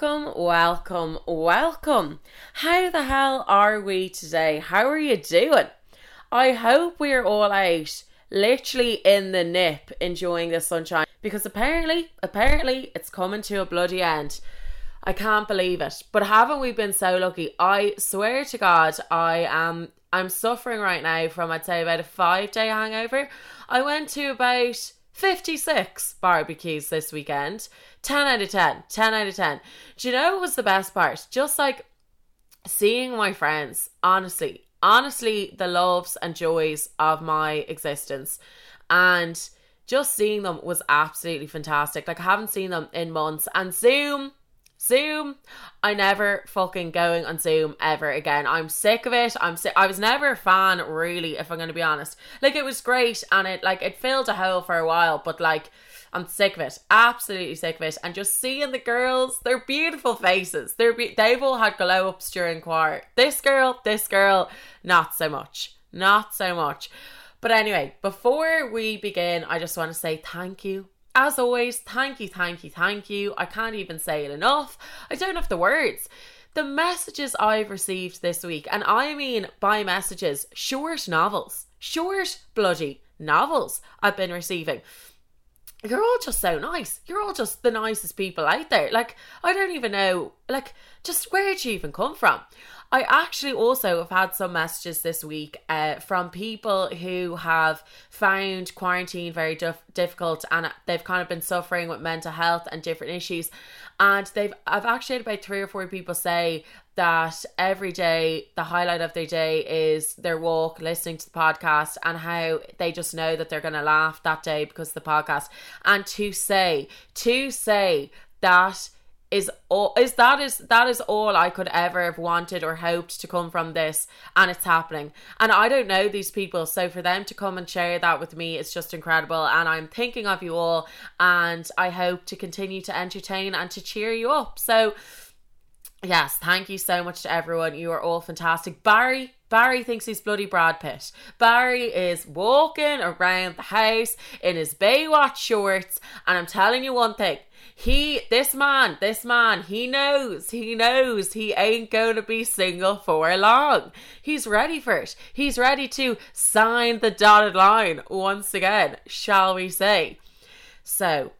Welcome, welcome, welcome. How the hell are we today? How are you doing? I hope we're all out, literally in the nip, enjoying the sunshine because apparently, apparently, it's coming to a bloody end. I can't believe it. But haven't we been so lucky? I swear to God, I am. I'm suffering right now from I'd say about a five day hangover. I went to about 56 barbecues this weekend. 10 out of 10. 10 out of 10. Do you know what was the best part? Just like seeing my friends, honestly, honestly, the loves and joys of my existence. And just seeing them was absolutely fantastic. Like, I haven't seen them in months. And Zoom, Zoom, I never fucking going on Zoom ever again. I'm sick of it. I'm sick. I was never a fan, really, if I'm going to be honest. Like, it was great and it, like, it filled a hole for a while, but, like, I'm sick of it. Absolutely sick of it. And just seeing the girls, their beautiful faces. They're be- they've all had glow ups during choir. This girl, this girl, not so much. Not so much. But anyway, before we begin, I just want to say thank you. As always, thank you, thank you, thank you. I can't even say it enough. I don't have the words. The messages I've received this week, and I mean by messages, short novels, short bloody novels I've been receiving you're all just so nice. You're all just the nicest people out there. Like, I don't even know, like, just where'd you even come from? I actually also have had some messages this week uh, from people who have found quarantine very dif- difficult and they've kind of been suffering with mental health and different issues. And they've, I've actually had about three or four people say that every day the highlight of their day is their walk listening to the podcast and how they just know that they're going to laugh that day because of the podcast and to say to say that is all is that is that is all I could ever have wanted or hoped to come from this and it's happening and I don't know these people so for them to come and share that with me it's just incredible and I'm thinking of you all and I hope to continue to entertain and to cheer you up so Yes, thank you so much to everyone. You are all fantastic. Barry, Barry thinks he's bloody Brad Pitt. Barry is walking around the house in his Baywatch shorts, and I'm telling you one thing. He, this man, this man, he knows, he knows he ain't to be single for long. He's ready for it. He's ready to sign the dotted line once again, shall we say. So,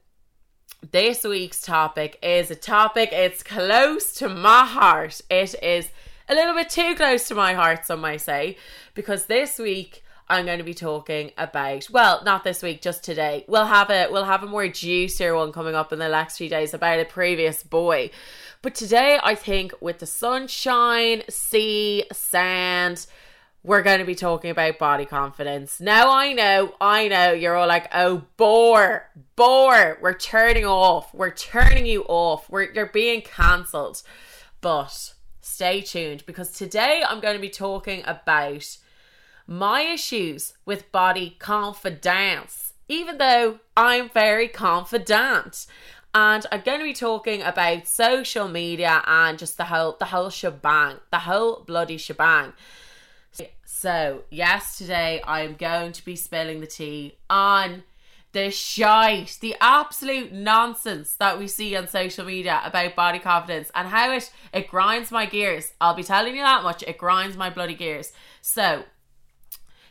this week's topic is a topic it's close to my heart. It is a little bit too close to my heart, some might say, because this week I'm going to be talking about well, not this week, just today. We'll have a we'll have a more juicier one coming up in the next few days about a previous boy. But today I think with the sunshine, sea, sand, we're going to be talking about body confidence. Now I know, I know you're all like, oh, bore, bore. We're turning off. We're turning you off. We're, you're being cancelled. But stay tuned because today I'm going to be talking about my issues with body confidence, even though I'm very confident. And I'm going to be talking about social media and just the whole the whole shebang, the whole bloody shebang. So, yesterday I'm going to be spilling the tea on the shite, the absolute nonsense that we see on social media about body confidence and how it it grinds my gears. I'll be telling you that much. It grinds my bloody gears. So,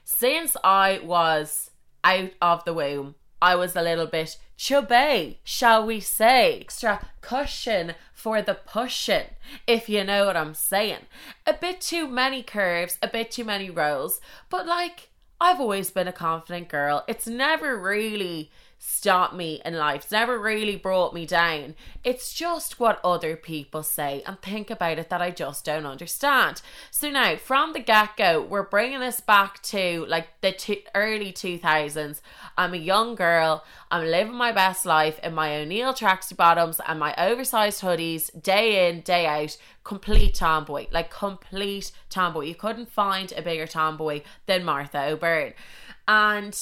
since I was out of the womb, I was a little bit chubby, shall we say, extra cushion for the pushing, if you know what I'm saying. A bit too many curves, a bit too many rolls, but like, I've always been a confident girl. It's never really stopped me in life. It's never really brought me down. It's just what other people say and think about it that I just don't understand. So now, from the get go, we're bringing this back to like the t- early 2000s. I'm a young girl. I'm living my best life in my O'Neill tracksuit bottoms and my oversized hoodies, day in, day out. Complete tomboy, like complete tomboy. You couldn't find a bigger tomboy than Martha O'Byrne. And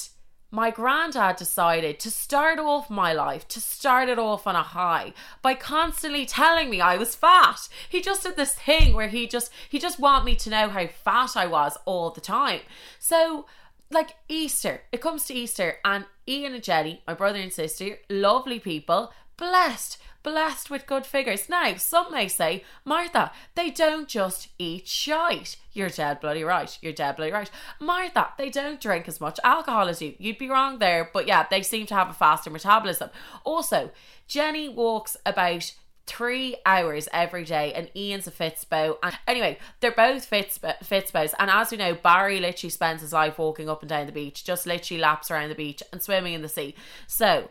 my granddad decided to start off my life, to start it off on a high by constantly telling me I was fat. He just did this thing where he just he just want me to know how fat I was all the time. So like Easter, it comes to Easter and Ian and Jenny, my brother and sister, lovely people, blessed, blessed with good figures. Now, some may say, Martha, they don't just eat shite. You're dead bloody right. You're dead bloody right. Martha, they don't drink as much alcohol as you. You'd be wrong there, but yeah, they seem to have a faster metabolism. Also, Jenny walks about three hours every day and Ian's a Fitspo and anyway they're both Fitspo, Fitspos and as we know Barry literally spends his life walking up and down the beach just literally laps around the beach and swimming in the sea so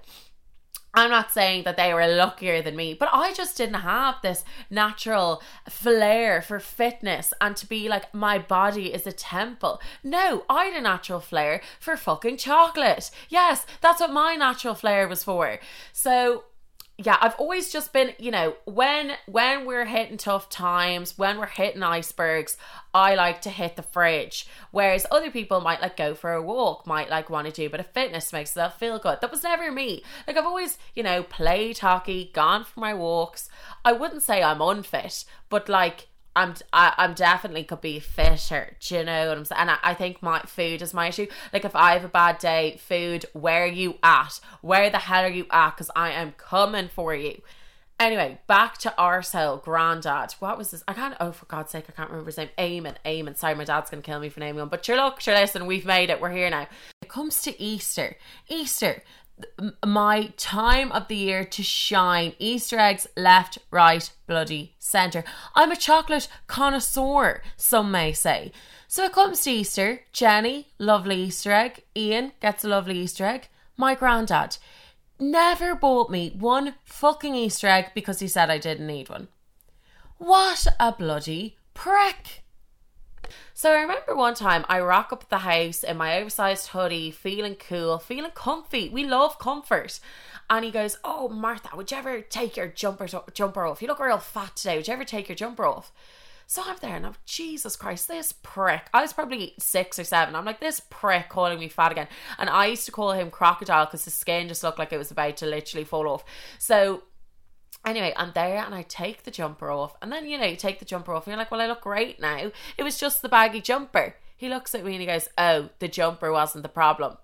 I'm not saying that they were luckier than me, but I just didn't have this natural flair for fitness and to be like, my body is a temple. No, I had a natural flair for fucking chocolate. Yes, that's what my natural flair was for. So yeah, I've always just been, you know, when when we're hitting tough times, when we're hitting icebergs, I like to hit the fridge. Whereas other people might like go for a walk, might like want to do but a fitness, makes them feel good. That was never me. Like I've always, you know, played hockey, gone for my walks. I wouldn't say I'm unfit, but like I'm I, I'm definitely could be fitter. Do you know what I'm saying? And I, I think my food is my issue. Like if I have a bad day, food, where are you at? Where the hell are you at? Because I am coming for you. Anyway, back to Arsehole, Grandad. What was this? I can't. Oh, for God's sake, I can't remember his name. Eamon. Eamon. Sorry, my dad's gonna kill me for naming him. But sure, look, listen, we've made it. We're here now. It comes to Easter. Easter my time of the year to shine. Easter eggs left, right, bloody centre. I'm a chocolate connoisseur, some may say. So it comes to Easter. Jenny, lovely Easter egg. Ian gets a lovely Easter egg. My granddad never bought me one fucking Easter egg because he said I didn't need one. What a bloody prick! So I remember one time I rock up at the house in my oversized hoodie, feeling cool, feeling comfy. We love comfort. And he goes, Oh, Martha, would you ever take your jumper, jumper off? You look real fat today. Would you ever take your jumper off? So I'm there and I'm, Jesus Christ, this prick. I was probably six or seven. I'm like, this prick calling me fat again. And I used to call him crocodile because his skin just looked like it was about to literally fall off. So Anyway, I'm there and I take the jumper off. And then, you know, you take the jumper off and you're like, well, I look great now. It was just the baggy jumper. He looks at me and he goes, oh, the jumper wasn't the problem.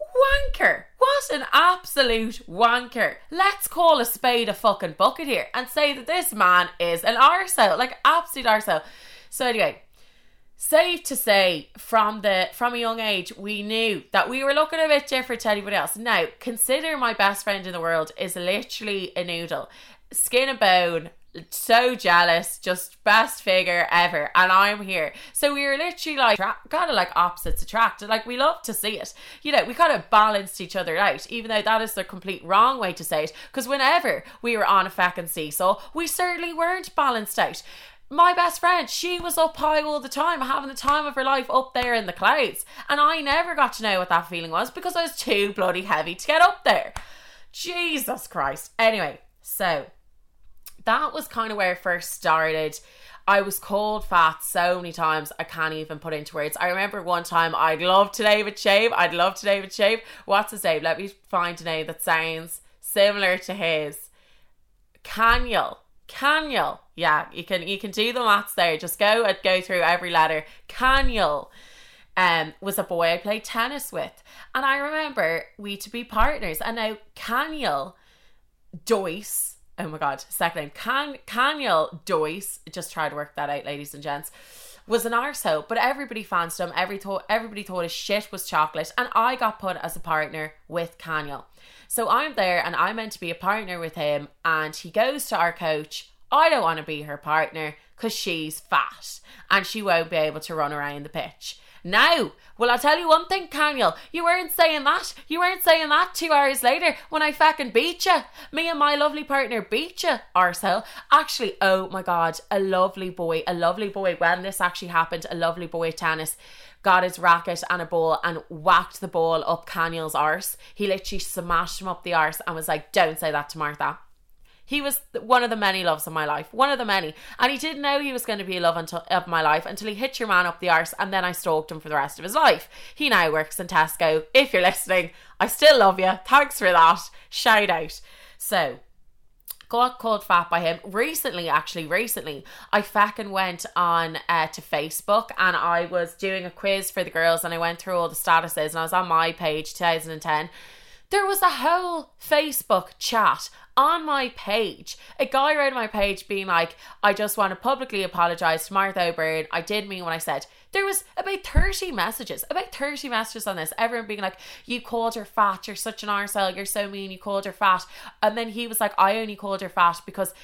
Wanker! What an absolute wanker. Let's call a spade a fucking bucket here and say that this man is an arsehole. Like, absolute arsehole. So, anyway, safe to say from the from a young age we knew that we were looking a bit different to anybody else. Now consider my best friend in the world is literally a noodle. Skin and bone so jealous just best figure ever and i'm here. So we were literally like kind of like opposites attracted like we love to see it. You know we kind of balanced each other out even though that is the complete wrong way to say it because whenever we were on a fucking seesaw we certainly weren't balanced out my best friend, she was up high all the time, having the time of her life up there in the clouds. And I never got to know what that feeling was because I was too bloody heavy to get up there. Jesus Christ. Anyway, so that was kind of where it first started. I was called fat so many times I can't even put into words. I remember one time I'd love to David shave. I'd love to David shave. What's his name? Let me find a name that sounds similar to his. Caniel. Caniel. Yeah, you can you can do the maths there. Just go and go through every letter. Caniel um, was a boy I played tennis with. And I remember we to be partners. And now Caniel Doyce, oh my god, second name, Can Caniel Doyce, just try to work that out, ladies and gents, was an arsehole. But everybody fancied him. Every thought everybody thought his shit was chocolate. And I got put as a partner with Caniel. So I'm there and I'm meant to be a partner with him, and he goes to our coach. I don't want to be her partner because she's fat and she won't be able to run around the pitch. Now, well, I'll tell you one thing, Daniel. You weren't saying that. You weren't saying that two hours later when I fucking beat you. Me and my lovely partner beat you, arsehole. Actually, oh my god, a lovely boy, a lovely boy. When this actually happened, a lovely boy tennis got his racket and a ball and whacked the ball up Caniel's arse. He literally smashed him up the arse and was like, Don't say that to Martha. He was one of the many loves of my life, one of the many. And he didn't know he was going to be a love until, of my life until he hit your man up the arse and then I stalked him for the rest of his life. He now works in Tesco. If you're listening, I still love you. Thanks for that. Shout out. So, got called fat by him recently actually recently. I fucking went on uh, to facebook and i was doing a quiz for the girls and i went through all the statuses and i was on my page 2010 there was a whole facebook chat on my page. A guy wrote on my page being like i just want to publicly apologize to martha o'brien. I did mean what i said. There was about 30 messages about 30 messages on this. Everyone being like you called her fat. You're such an arsehole. You're so mean. You called her fat. And then he was like i only called her fat because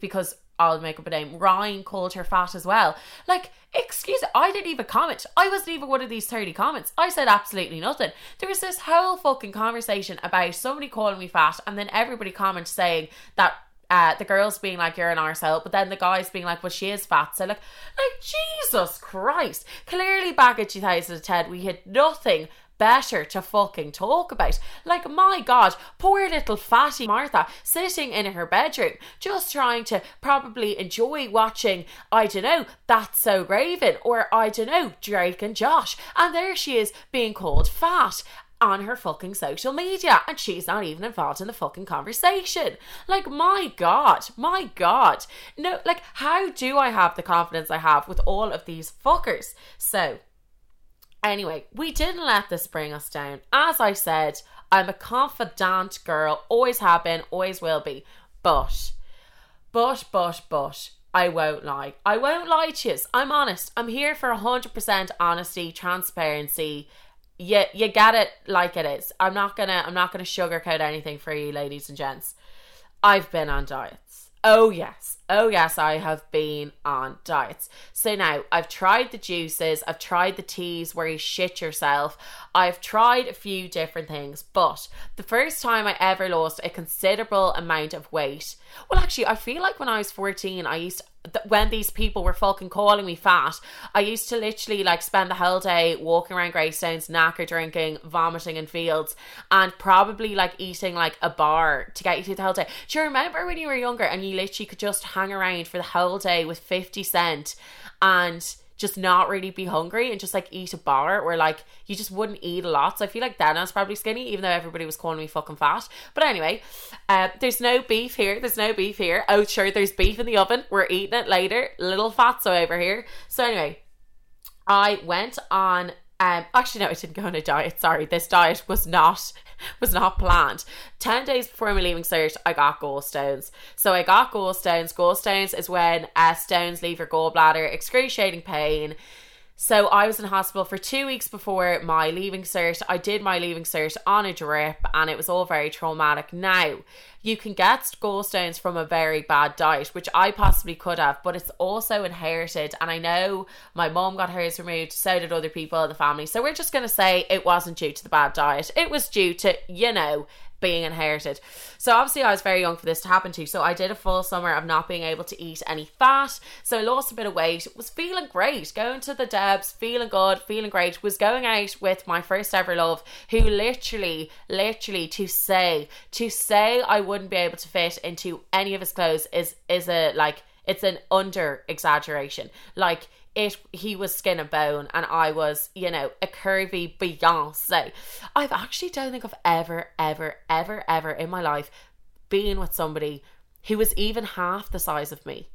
because I'll make up a name. Ryan called her fat as well. Like, excuse I didn't even comment. I wasn't even one of these 30 comments. I said absolutely nothing. There was this whole fucking conversation about somebody calling me fat and then everybody comments saying that uh, the girls being like you're an arsehole, but then the guys being like, well, she is fat. So like, like Jesus Christ! Clearly, back in 2010, we had nothing better to fucking talk about. Like, my God, poor little fatty Martha sitting in her bedroom, just trying to probably enjoy watching, I don't know, That's So Raven, or I don't know, Drake and Josh. And there she is being called fat on her fucking social media and she's not even involved in the fucking conversation. Like, my God, my God. No, like, how do I have the confidence I have with all of these fuckers? So, Anyway, we didn't let this bring us down. As I said, I'm a confidant girl, always have been, always will be. But, but, but, but, I won't lie. I won't lie to you. I'm honest. I'm here for 100% honesty, transparency. You, you get it like it is. I'm not gonna I'm not gonna sugarcoat anything for you, ladies and gents. I've been on diets. Oh yes. Oh yes, I have been on diets. So now I've tried the juices, I've tried the teas where you shit yourself. I've tried a few different things, but the first time I ever lost a considerable amount of weight. Well, actually, I feel like when I was 14, I used th- when these people were fucking calling me fat, I used to literally like spend the whole day walking around Greystones, knacker drinking, vomiting in fields, and probably like eating like a bar to get you through the whole day. Do you remember when you were younger and you literally could just hang around for the whole day with 50 cent and just not really be hungry and just like eat a bar where like you just wouldn't eat a lot. So I feel like then I was probably skinny, even though everybody was calling me fucking fat. But anyway, uh, there's no beef here. There's no beef here. Oh, sure, there's beef in the oven. We're eating it later. Little fatso over here. So anyway, I went on um, actually, no, I didn't go on a diet. Sorry, this diet was not was not planned. Ten days before my leaving cert, I got gallstones. So I got gallstones. Gallstones is when uh, stones leave your gallbladder, excruciating pain. So I was in hospital for two weeks before my leaving cert. I did my leaving cert on a drip, and it was all very traumatic. Now you can get gallstones from a very bad diet, which I possibly could have, but it's also inherited. And I know my mom got hers removed, so did other people in the family. So we're just going to say it wasn't due to the bad diet, it was due to, you know, being inherited. So obviously I was very young for this to happen to. So I did a full summer of not being able to eat any fat. So I lost a bit of weight. Was feeling great. Going to the Debs, feeling good, feeling great. Was going out with my first ever love who literally literally to say to say I wouldn't be able to fit into any of his clothes is is a like it's an under exaggeration. Like it he was skin and bone and I was, you know, a curvy Beyonce. I've actually don't think I've ever, ever, ever, ever in my life been with somebody who was even half the size of me.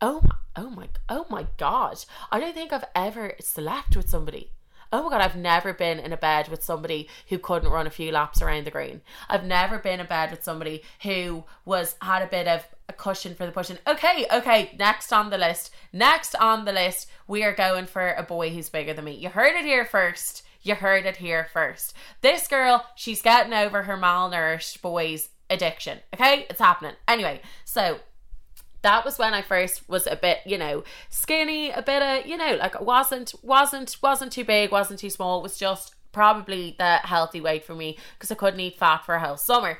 Oh my oh my oh my god. I don't think I've ever slept with somebody. Oh my god, I've never been in a bed with somebody who couldn't run a few laps around the green. I've never been in bed with somebody who was had a bit of a cushion for the pushing. Okay, okay, next on the list. Next on the list, we are going for a boy who's bigger than me. You heard it here first. You heard it here first. This girl, she's getting over her malnourished boy's addiction. Okay, it's happening. Anyway, so that was when I first was a bit, you know, skinny, a bit of, you know, like wasn't wasn't wasn't too big, wasn't too small, was just probably the healthy weight for me because I couldn't eat fat for a whole summer.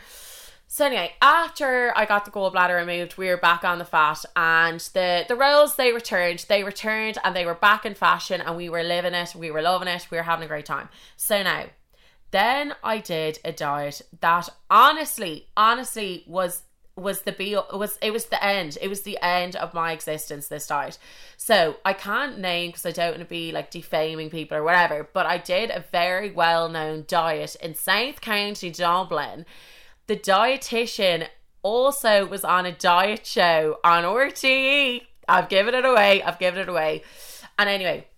So anyway, after I got the gallbladder removed, we were back on the fat, and the the rolls they returned, they returned, and they were back in fashion, and we were living it, we were loving it, we were having a great time. So now, then I did a diet that honestly, honestly was was the be was it was the end. It was the end of my existence this diet. So i can't name because i don't want to be like defaming people or whatever but i did a very well known diet in south county dublin the dietitian also was on a diet show on RTE. I've given it away. I've given it away. And anyway,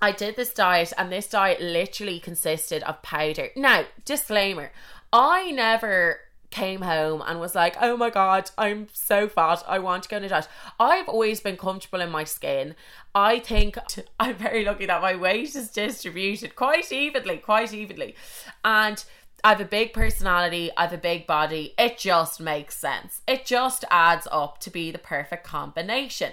I did this diet, and this diet literally consisted of powder. Now, disclaimer I never came home and was like, oh my god, I'm so fat, I want to go on a diet. I've always been comfortable in my skin. I think I'm very lucky that my weight is distributed quite evenly, quite evenly. And I have a big personality, I have a big body. It just makes sense. It just adds up to be the perfect combination.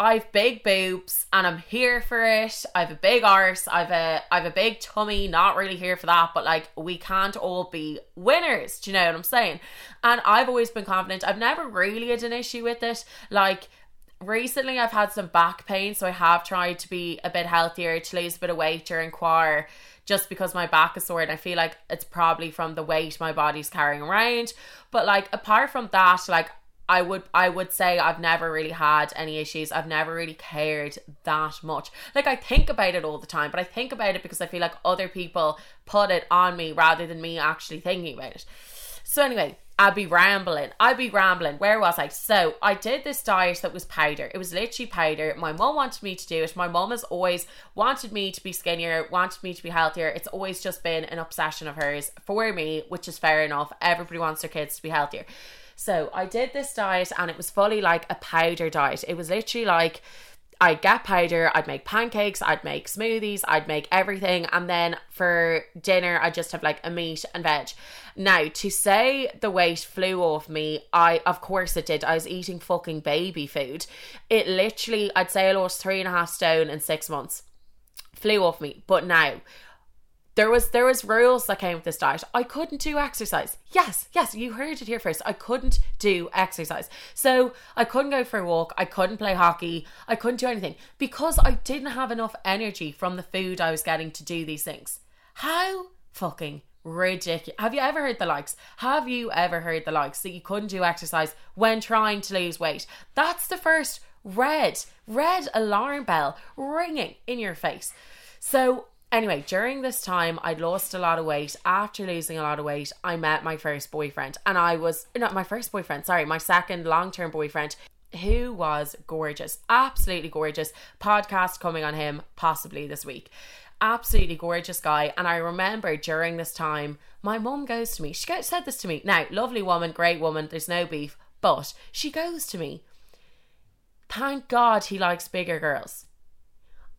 I've big boobs and I'm here for it. I have a big arse. I've a I've a big tummy. Not really here for that, but like we can't all be winners. Do you know what I'm saying? And I've always been confident. I've never really had an issue with it. Like recently, I've had some back pain, so I have tried to be a bit healthier to lose a bit of weight during choir just because my back is sore and I feel like it's probably from the weight my body's carrying around. But like apart from that, like I would I would say I've never really had any issues. I've never really cared that much. Like I think about it all the time, but I think about it because I feel like other people put it on me rather than me actually thinking about it. So anyway, I'd be rambling. I'd be rambling. Where was I? So I did this diet that was powder. It was literally powder. My mom wanted me to do it. My mom has always wanted me to be skinnier, wanted me to be healthier. It's always just been an obsession of hers for me, which is fair enough. Everybody wants their kids to be healthier. So I did this diet and it was fully like a powder diet. It was literally like I'd get powder, I'd make pancakes, I'd make smoothies, I'd make everything. And then for dinner, I'd just have like a meat and veg. Now, to say the weight flew off me, I, of course it did. I was eating fucking baby food. It literally, I'd say I lost three and a half stone in six months. Flew off me. But now, there was there was rules that came with this diet. I couldn't do exercise. Yes, yes, you heard it here first. I couldn't do exercise. So I couldn't go for a walk. I couldn't play hockey. I couldn't do anything because I didn't have enough energy from the food I was getting to do these things. How fucking ridiculous. Have you ever heard the likes? Have you ever heard the likes that you couldn't do exercise when trying to lose weight? That's the first red, red alarm bell ringing in your face. So Anyway, during this time, I'd lost a lot of weight. After losing a lot of weight, I met my first boyfriend, and I was not my first boyfriend, sorry, my second long term boyfriend, who was gorgeous, absolutely gorgeous. Podcast coming on him possibly this week. Absolutely gorgeous guy. And I remember during this time, my mum goes to me. She said this to me. Now, lovely woman, great woman, there's no beef, but she goes to me. Thank God he likes bigger girls.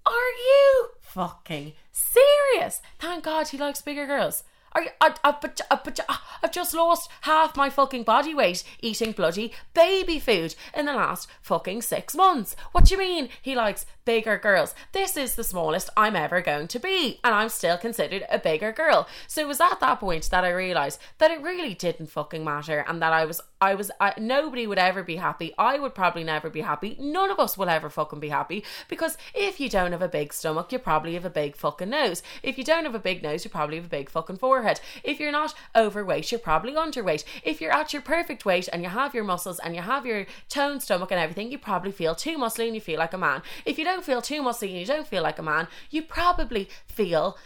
Are you fucking serious? Thank God he likes bigger girls. You, I, I, but, I, but, I've just lost half my fucking body weight eating bloody baby food in the last fucking six months. What do you mean he likes bigger girls? This is the smallest I'm ever going to be, and I'm still considered a bigger girl. So it was at that point that I realised that it really didn't fucking matter, and that I was, I was, I, nobody would ever be happy. I would probably never be happy. None of us will ever fucking be happy because if you don't have a big stomach, you probably have a big fucking nose. If you don't have a big nose, you probably have a big fucking forehead forehead. If you're not overweight, you're probably underweight. If you're at your perfect weight and you have your muscles and you have your toned stomach and everything, you probably feel too muscly and you feel like a man. If you don't feel too muscly and you don't feel like a man, you probably feel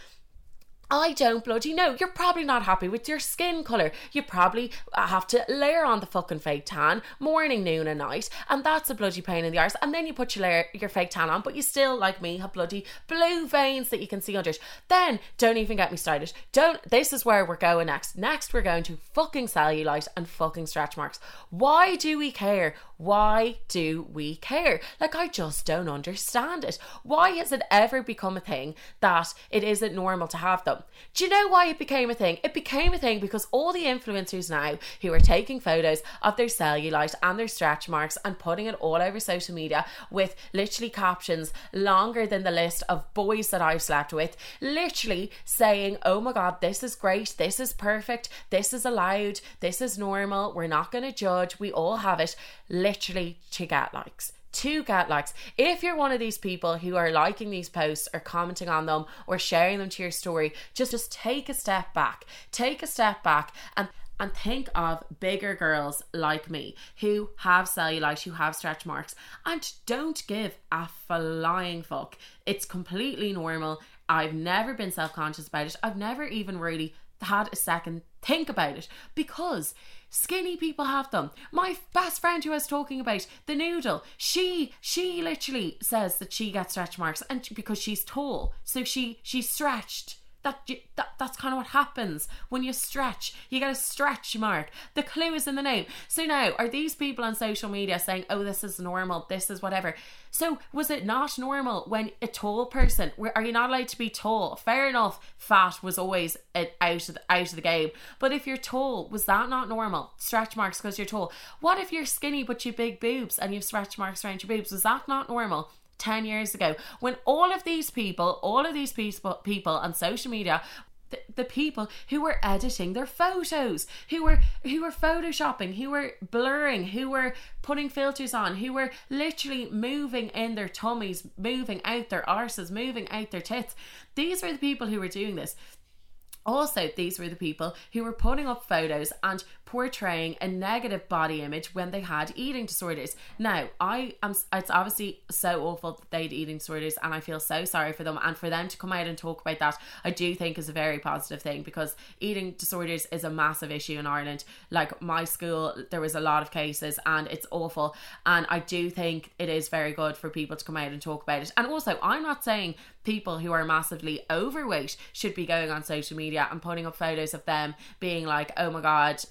I don't bloody know. You're probably not happy with your skin colour. You probably have to layer on the fucking fake tan morning, noon, and night, and that's a bloody pain in the arse. And then you put your layer, your fake tan on, but you still, like me, have bloody blue veins that you can see under it. Then don't even get me started. Don't. This is where we're going next. Next, we're going to fucking cellulite and fucking stretch marks. Why do we care? Why do we care? Like I just don't understand it. Why has it ever become a thing that it isn't normal to have Do you know why it became a thing? It became a thing because all the influencers now who are taking photos of their cellulite and their stretch marks and putting it all over social media with literally captions longer than the list of boys that I've slept with, literally saying, Oh my god, this is great, this is perfect, this is allowed, this is normal, we're not going to judge, we all have it, literally to get likes to get likes. If you're one of these people who are liking these posts or commenting on them or sharing them to your story, just just take a step back. Take a step back and and think of bigger girls like me who have cellulite, who have stretch marks, and don't give a flying fuck. It's completely normal. I've never been self conscious about it. I've never even really had a second think about it because skinny people have them. My best friend who I was talking about, the noodle, she she literally says that she gets stretch marks and because she's tall, so she she's stretched. That, that that's kind of what happens when you stretch. You get a stretch mark. The clue is in the name. So now, are these people on social media saying, "Oh, this is normal. This is whatever"? So was it not normal when a tall person? Are you not allowed to be tall? Fair enough. Fat was always out of the, out of the game. But if you're tall, was that not normal? Stretch marks because you're tall. What if you're skinny but you big boobs and you've stretch marks around your boobs? Was that not normal? 10 years ago when all of these people all of these people on social media the, the people who were editing their photos who were who were photoshopping who were blurring who were putting filters on who were literally moving in their tummies moving out their arses moving out their tits these were the people who were doing this. Also, these were the people who were putting up photos and portraying a negative body image when they had eating disorders. Now, I am it's obviously so awful that they had eating disorders and I feel so sorry for them and for them to come out and talk about that I do think is a very positive thing because eating disorders is a massive issue in Ireland. Like my school there was a lot of cases and it's awful and I do think it is very good for people to come out and talk about it. And also, I'm not saying people who are massively overweight should be going on social media and putting up photos of them being like, oh my god,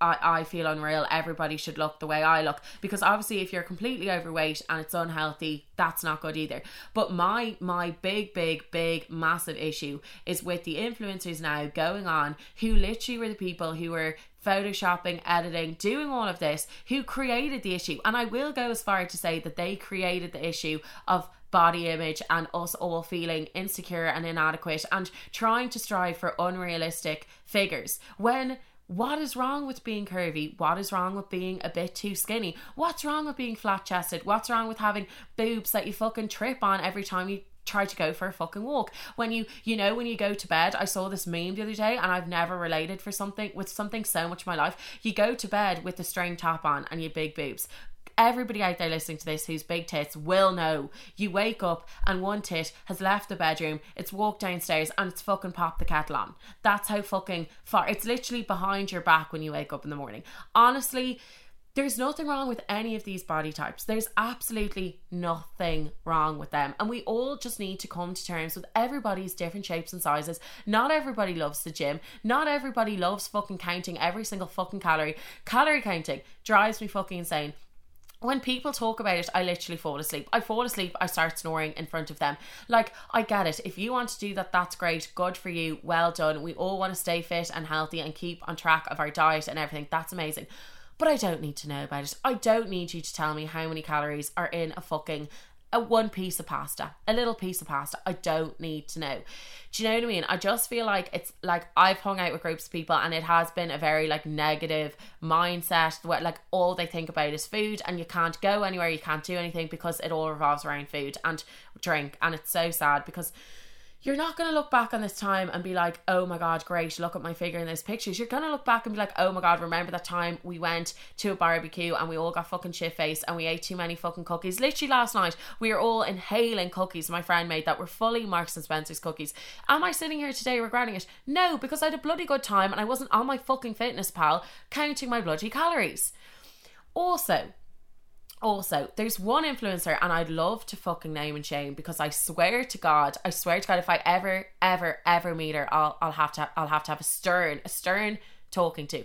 I, I feel unreal. Everybody should look the way I look. Because obviously if you're completely overweight and it's unhealthy, that's not good either. But my my big, big, big, massive issue is with the influencers now going on who literally were the people who were photoshopping, editing, doing all of this, who created the issue. And I will go as far to say that they created the issue of body image and us all feeling insecure and inadequate and trying to strive for unrealistic figures when what is wrong with being curvy? What is wrong with being a bit too skinny? What's wrong with being flat chested? What's wrong with having boobs that you fucking trip on every time you try to go for a fucking walk when you you know when you go to bed i saw this meme the other day and i've never related for something with something so much in my life you go to bed with the string top on and your big boobs everybody out there listening to this who's big tits will know you wake up and one tit has left the bedroom, it's walked downstairs and it's fucking popped the kettle on. That's how fucking far it's literally behind your back when you wake up in the morning. Honestly, there's nothing wrong with any of these body types. There's absolutely nothing wrong with them. And we all just need to come to terms with everybody's different shapes and sizes. Not everybody loves the gym. Not everybody loves fucking counting every single fucking calorie. Calorie counting drives me fucking insane when people talk about it, I literally fall asleep. I fall asleep, I start snoring in front of them. Like, I get it. If you want to do that, that's great. Good for you. Well done. We all want to stay fit and healthy and keep on track of our diet and everything. That's amazing. But I don't need to know about it. I don't need you to tell me how many calories are in a fucking a one piece of pasta, a little piece of pasta. I don't need to know. Do you know what I mean? I just feel like it's like I've hung out with groups of people and it has been a very like negative mindset where like all they think about is food and you can't go anywhere, you can't do anything because it all revolves around food and drink. And it's so sad because you're not going to look back on this time and be like, oh my God, great, look at my figure in those pictures. You're going to look back and be like, oh my God, remember that time we went to a barbecue and we all got fucking shit faced and we ate too many fucking cookies. Literally last night, we were all inhaling cookies my friend made that were fully Marks and Spencer's cookies. Am I sitting here today regretting it? No, because I had a bloody good time and I wasn't on my fucking fitness pal counting my bloody calories. Also, also, there's one influencer, and I'd love to fucking name and shame because I swear to God, I swear to God, if I ever, ever, ever meet her, I'll, I'll have to, I'll have to have a stern, a stern talking to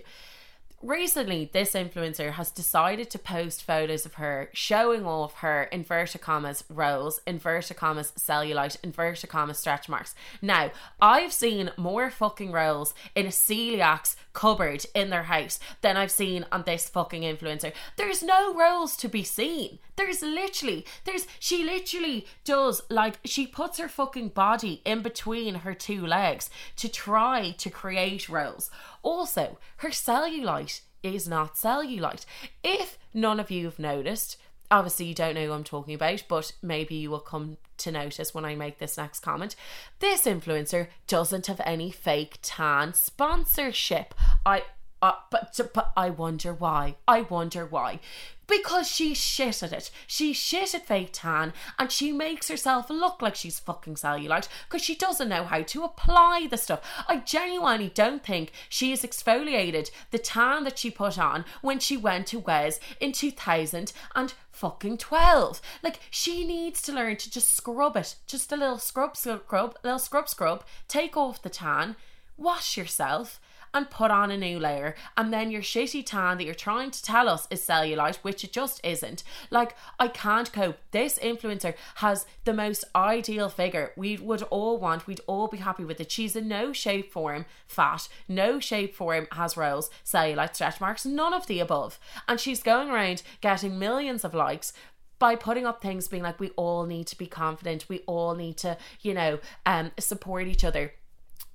recently this influencer has decided to post photos of her showing off her inverted commas rolls inverted commas cellulite inverted commas stretch marks. Now i've seen more fucking rolls in a celiac's cupboard in their house than i've seen on this fucking influencer. There's no rolls to be seen. There's literally there's she literally does like she puts her fucking body in between her two legs to try to create rolls also, her cellulite is not cellulite. If none of you have noticed, obviously you don't know who I'm talking about, but maybe you will come to notice when I make this next comment. This influencer doesn't have any fake tan sponsorship. I Uh, but, but I wonder why. I wonder why. Because she's shit at it. She's shit at fake tan and she makes herself look like she's fucking cellulite because she doesn't know how to apply the stuff. I genuinely don't think she has exfoliated the tan that she put on when she went to Wes in 2000 and fucking 12. Like, she needs to learn to just scrub it. Just a little scrub, scrub, little scrub, scrub. Take off the tan, wash yourself, and put on a new layer. And then your shitty tan that you're trying to tell us is cellulite, which it just isn't. Like, I can't cope. This influencer has the most ideal figure. We would all want, we'd all be happy with it. She's in no shape form fat, no shape form has rolls, cellulite, stretch marks, none of the above. And she's going around getting millions of likes by putting up things being like we all need to be confident we all need to you know um support each other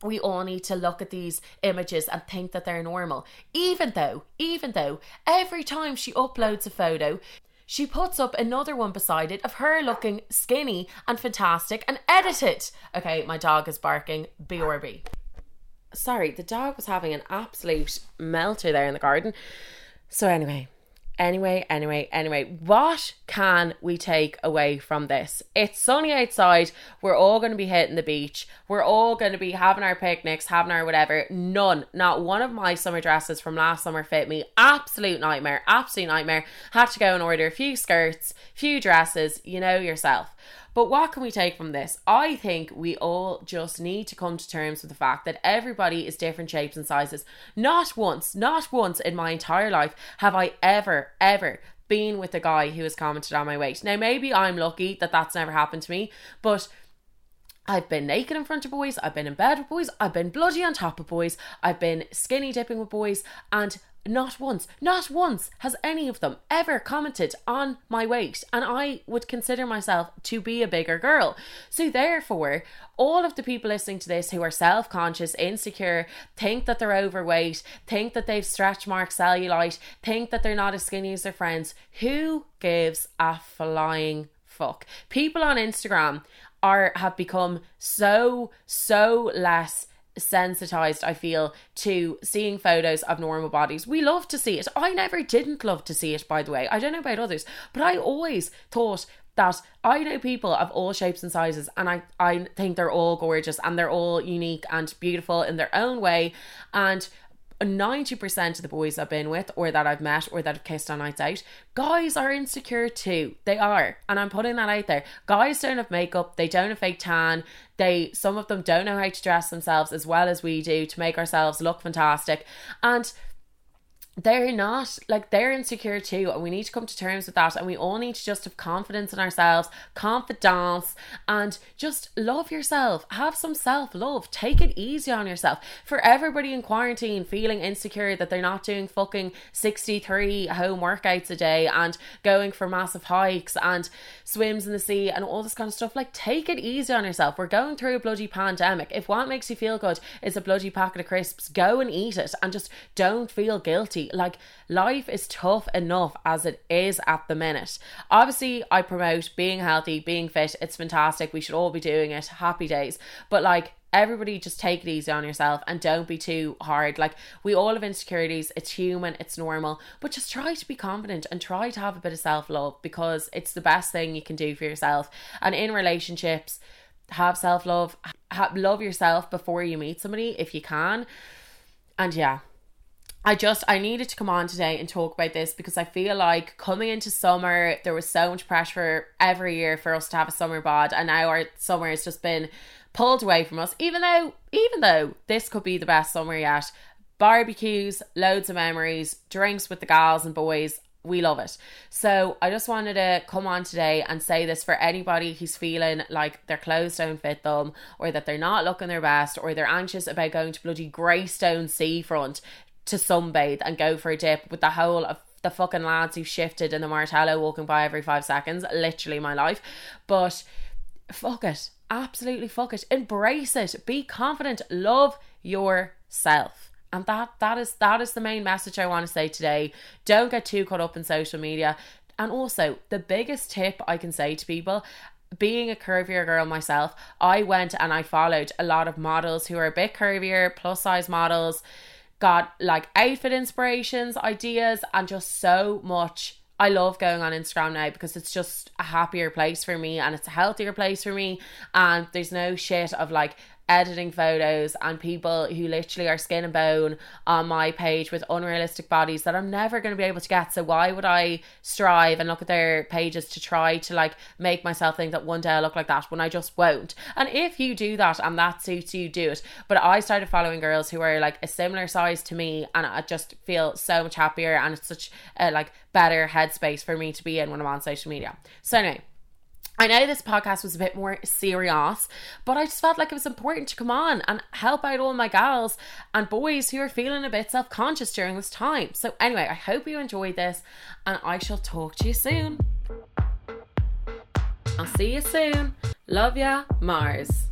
we all need to look at these images and think that they're normal. Even though, even though every time she uploads a photo, she puts up another one beside it of her looking skinny and fantastic and edited. Okay, my dog is barking. BRB. Sorry, the dog was having an absolute melter there in the garden. So, anyway, Anyway, anyway, anyway, what can we take away from this? It's sunny outside. We're all going to be hitting the beach. We're all going to be having our picnics, having our whatever. None, not one of my summer dresses from last summer fit me. Absolute nightmare. Absolute nightmare. Had to go and order a few skirts, few dresses. You know yourself. But what can we take from this? I think we all just need to come to terms with the fact that everybody is different shapes and sizes. Not once, not once in my entire life have I ever, ever been with a guy who has commented on my weight. Now, maybe I'm lucky that that's never happened to me, but. I've been naked in front of boys, I've been in bed with boys, I've been bloody on top of boys, I've been skinny dipping with boys, and not once, not once has any of them ever commented on my weight, and I would consider myself to be a bigger girl. So, therefore, all of the people listening to this who are self conscious, insecure, think that they're overweight, think that they've stretch mark cellulite, think that they're not as skinny as their friends, who gives a flying fuck? People on Instagram are have become so so less sensitized i feel to seeing photos of normal bodies. We love to see it. I never didn't love to see it by the way. I don't know about others but i always thought that I know people of all shapes and sizes, and I, I think they're all gorgeous and they're all unique and beautiful in their own way. And 90% of the boys I've been with or that I've met or that have kissed on nights out, guys are insecure too. They are. And I'm putting that out there. Guys don't have makeup, they don't have fake tan. They some of them don't know how to dress themselves as well as we do to make ourselves look fantastic. And they're not like they're insecure too and we need to come to terms with that and we all need to just have confidence in ourselves confidence and just love yourself. Have some self-love. Take it easy on yourself. For everybody in quarantine feeling insecure that they're not doing fucking 63 home workouts a day and going for massive hikes and swims in the sea and all this kind of stuff like take it easy on yourself. We're going through a bloody pandemic. If what makes you feel good is a bloody packet of crisps go and eat it and just don't feel guilty like life is tough enough as it is at the minute. Obviously, I promote being healthy, being fit. It's fantastic. We should all be doing it. Happy days. But like everybody just take it easy on yourself and don't be too hard like we all have insecurities it's human it's normal but just try to be confident and try to have a bit of self-love because it's the best thing you can do for yourself and in relationships have self-love love yourself before you meet somebody if you can and yeah I just I needed to come on today and talk about this because I feel like coming into summer there was so much pressure every year for us to have a summer bod and now our summer has just been pulled away from us even though even though this could be the best summer yet barbecues loads of memories drinks with the gals and boys we love it. So I just wanted to come on today and say this for anybody who's feeling like their clothes don't fit them, or that they're not looking their best, or they're anxious about going to bloody Greystone seafront to sunbathe and go for a dip with the whole of the fucking lads who shifted in the Martello walking by every five seconds. Literally my life. But fuck it. Absolutely fuck it. Embrace it. Be confident. Love yourself. And that that is that is the main message I want to say today. Don't get too caught up in social media. And also, the biggest tip I can say to people being a curvier girl myself, I went and I followed a lot of models who are a bit curvier, plus size models got like outfit inspirations, ideas, and just so much. I love going on Instagram now because it's just a happier place for me and it's a healthier place for me. And there's no shit of like editing photos and people who literally are skin and bone on my page with unrealistic bodies that I'm never going to be able to get. So why would I strive and look at their pages to try to like make myself think that one day I'll look like that when I just won't? And if you do that and that suits you, do it. But I started following girls who are like a similar size to me and I just feel so much happier and it's such a like better headspace for me to be in when I'm on social media. So anyway, I know this podcast was a bit more serious, but I just felt like it was important to come on and help out all my gals and boys who are feeling a bit self conscious during this time. So, anyway, I hope you enjoyed this and I shall talk to you soon. I'll see you soon. Love ya, Mars.